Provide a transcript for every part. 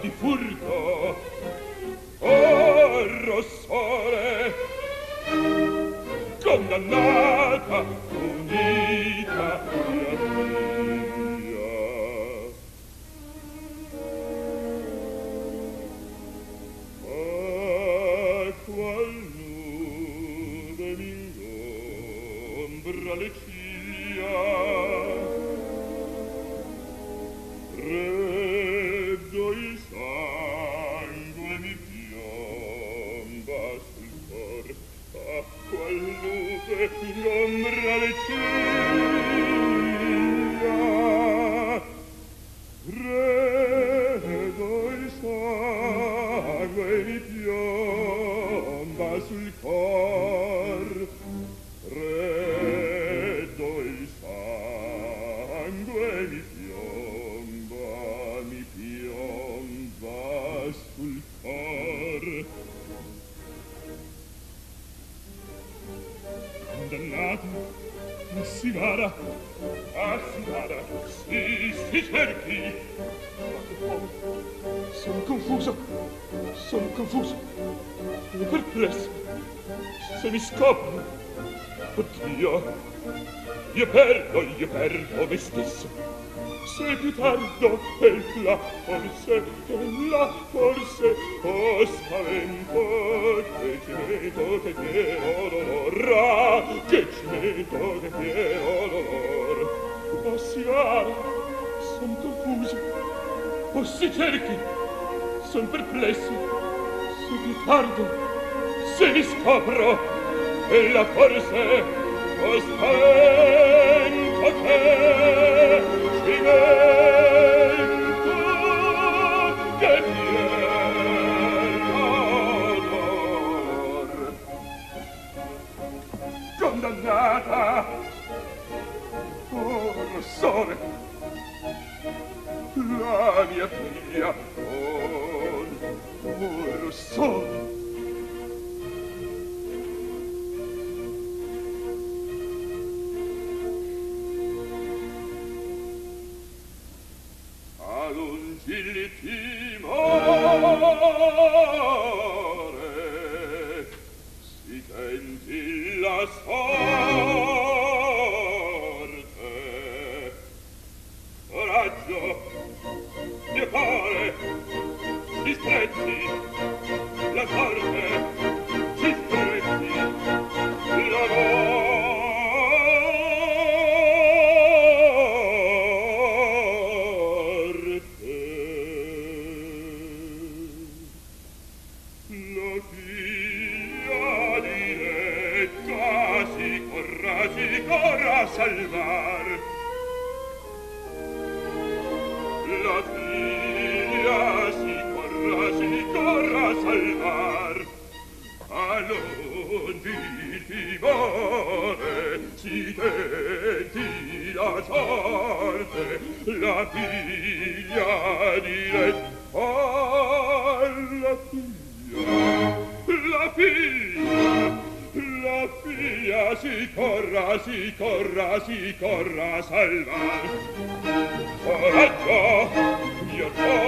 di furto. Oh rossore condannato forse, la forse, oh spavento, che cimento che te odolor, ah, che cimento che te odolor. Oh siara, son confuso, oh si cerchi, son perplesso, se vi tardo, se mi scopro, e la forse, oh spavento che cimento dolore la mia figlia oh oh lo timore si tenti la sorte party. sorte la figlia di lei alla figlia la figlia la figlia si corra si corra si corra salva coraggio mio cuore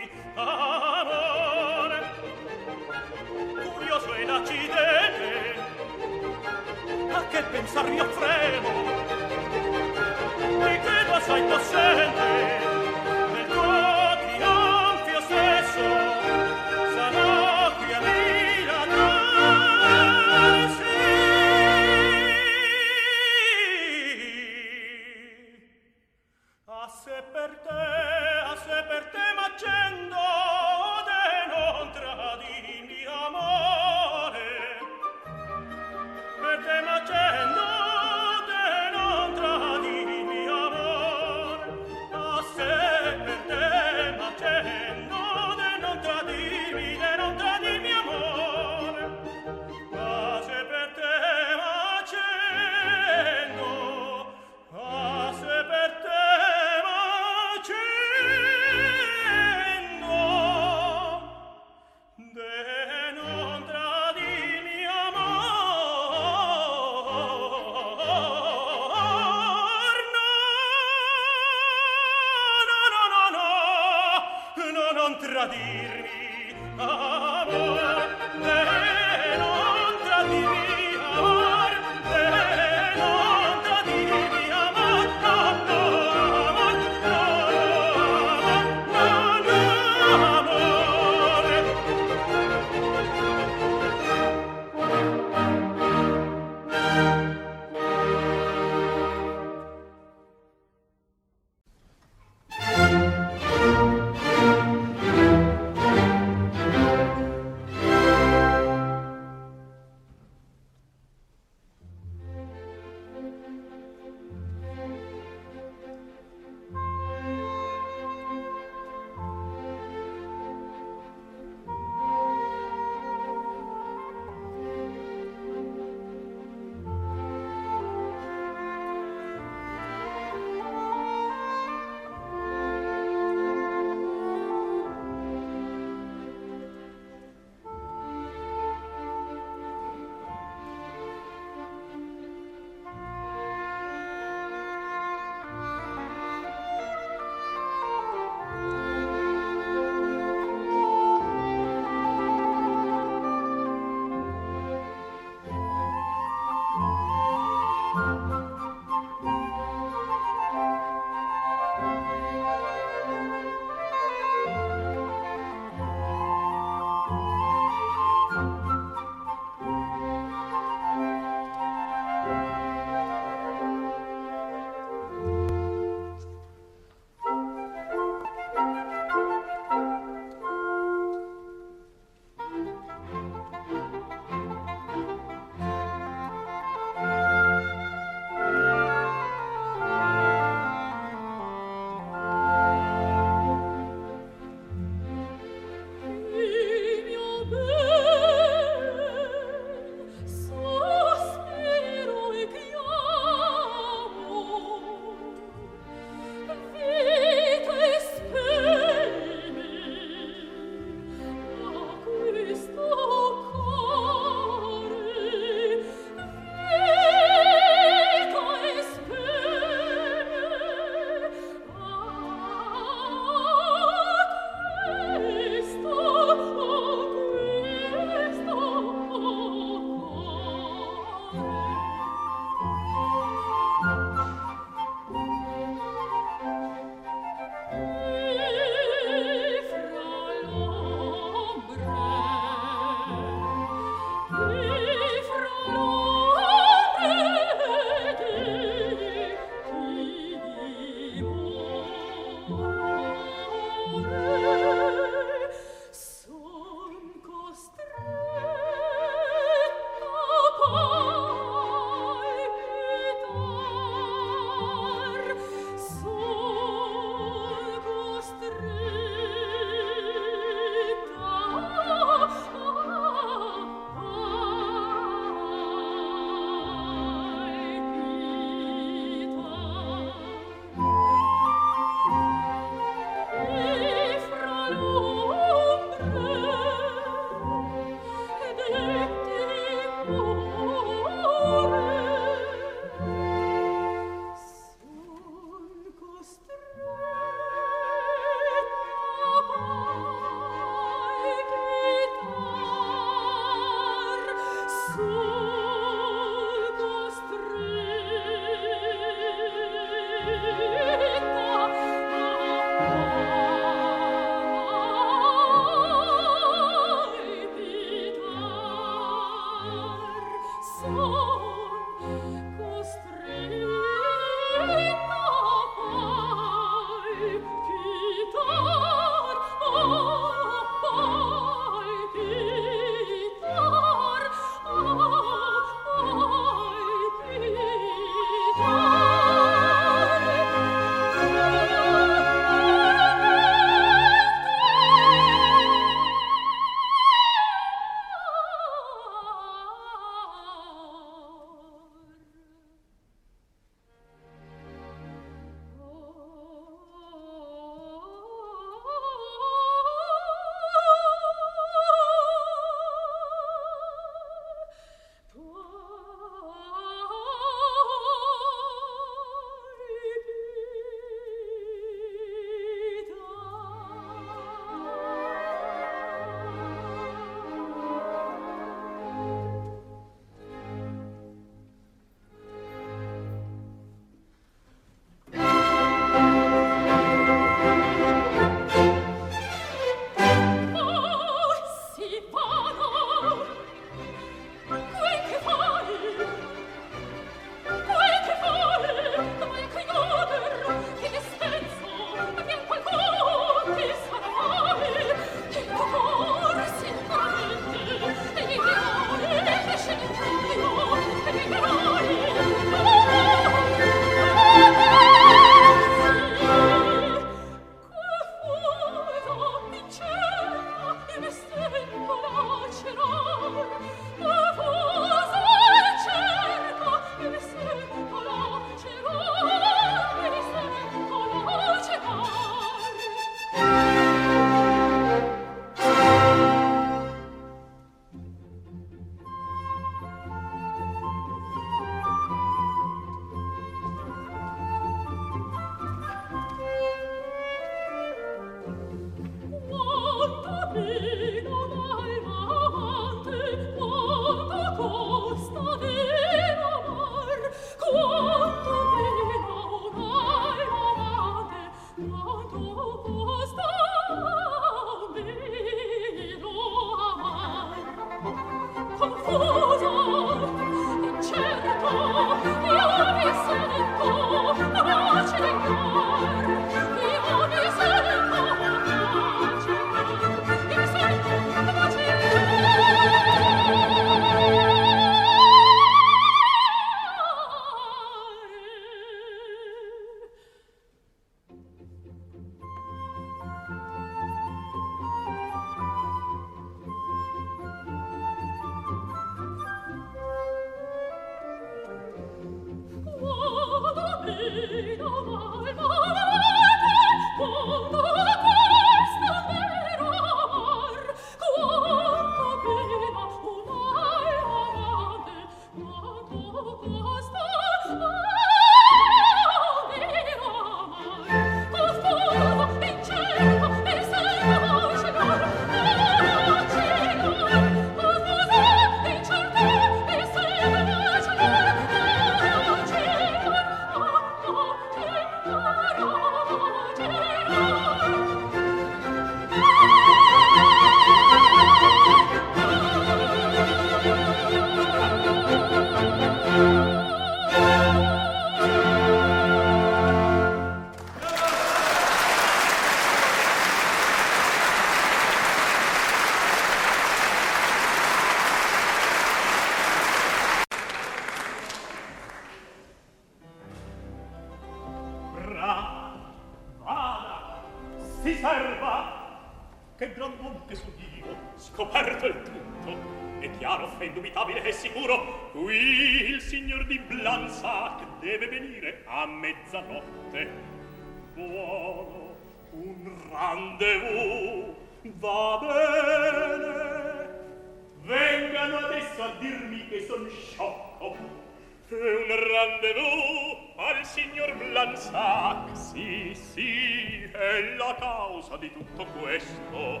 rendezvous al signor Blanzac. Sì, sì, è la causa di tutto questo.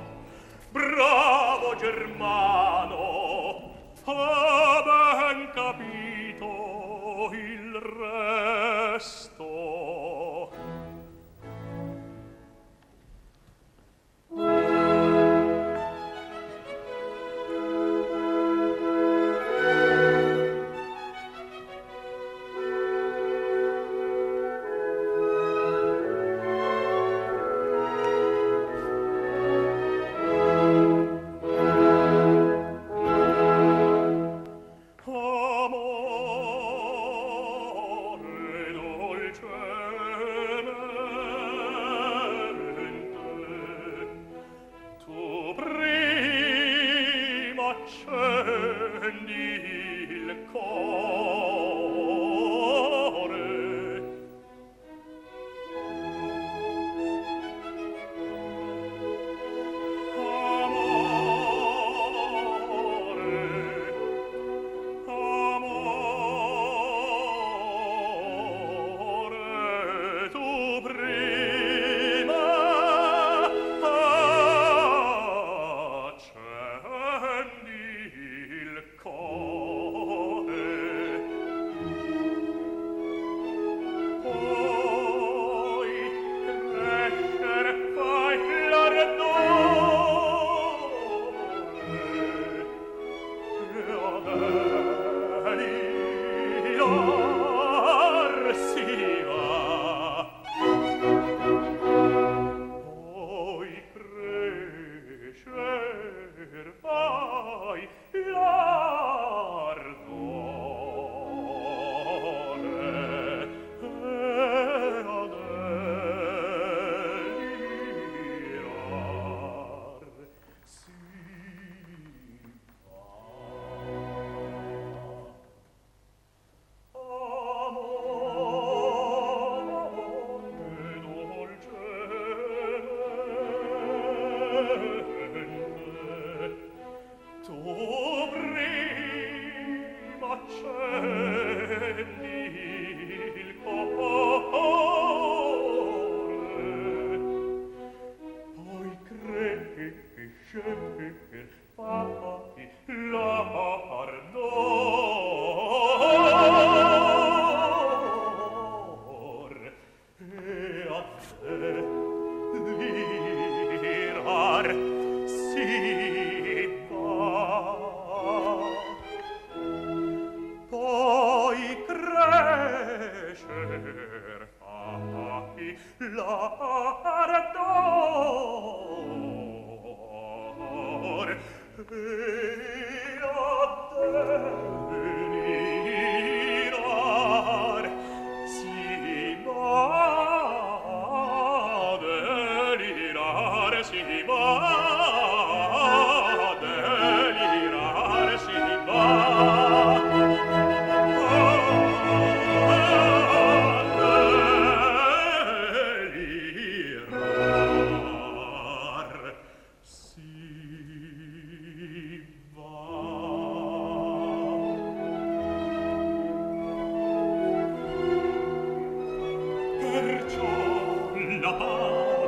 Bravo Germano, ha ben capito il resto.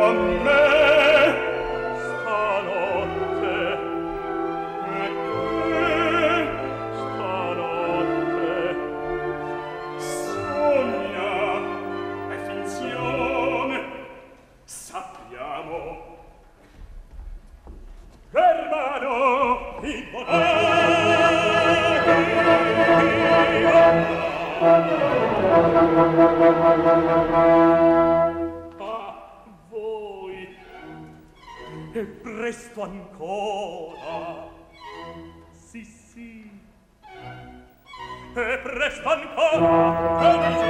Amen. presto ancora. Sì sì. E presto ancora. E dice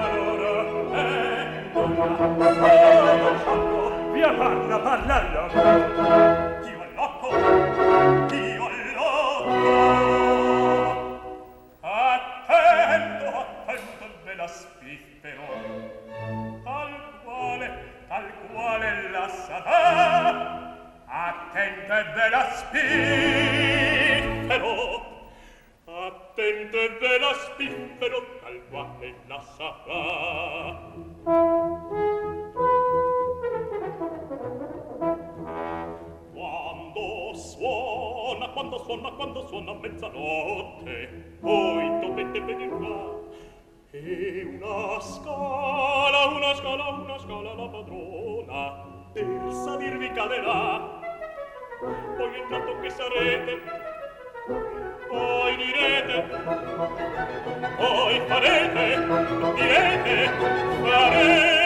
allora e via parla parla. allora suona, quando suona, suona mezzanotte, voi dovete venir qua. E una scala, una scala, una scala la padrona per salirvi caderà. Poi intanto che sarete, poi direte, poi farete, direte, farete.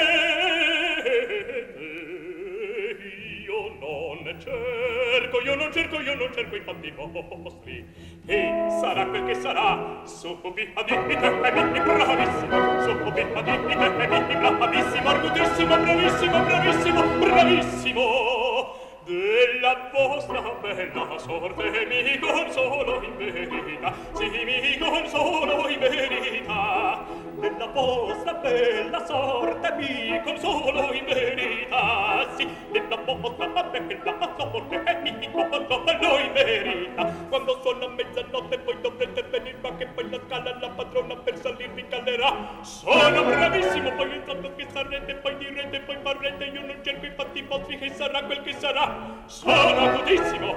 Io non cerco, io non cerco, io non cerco i fatti vostri. E sarà quel che sarà, subiha di mi te, e mi bravissimo, subiha di te, e mi bravissimo, argutissimo, bravissimo, bravissimo, bravissimo della vostra bella sorte mi consolo in verità. Sì mi consolo in verità. Della vostra bella sorte mi consolo in verità. Sì della vostra bella sorte mi consolo in verità. Quando suona a mezzanotte poi dovrete venir ma che poi la scala la padrona per salirvi calerà. Sono bravissimo poi intanto che sarete poi direte poi farete io non cerco i fatti vostri che sarà quel che sarà. Sono putissimo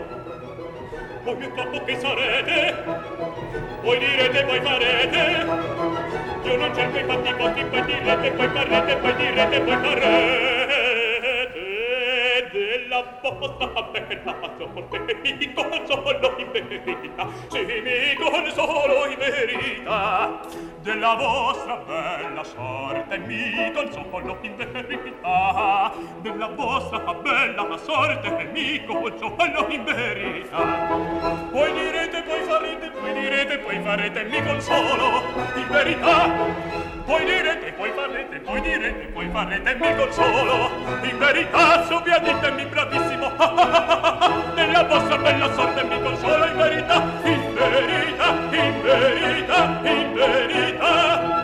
Voi piuttosto che sarete, voi direte, voi farete, io non cerco i fatti vostri, poi direte, poi farete, poi direte, poi farete. Della vostra bella sorte mi consolo in verità, sì mi consolo in verità. Della vostra bella sorte mi consolo in verità, della vostra bella sorte mi consolo in verità. Poi direte, poi farete, poi direte, poi farete, mi consolo in verità. Poi direte, poi farete, poi direte, poi farete, mi consolo in verità. siete mi bravissimo. Nella vostra bella sorte mi consola in verità. In verità, in verità, in verità.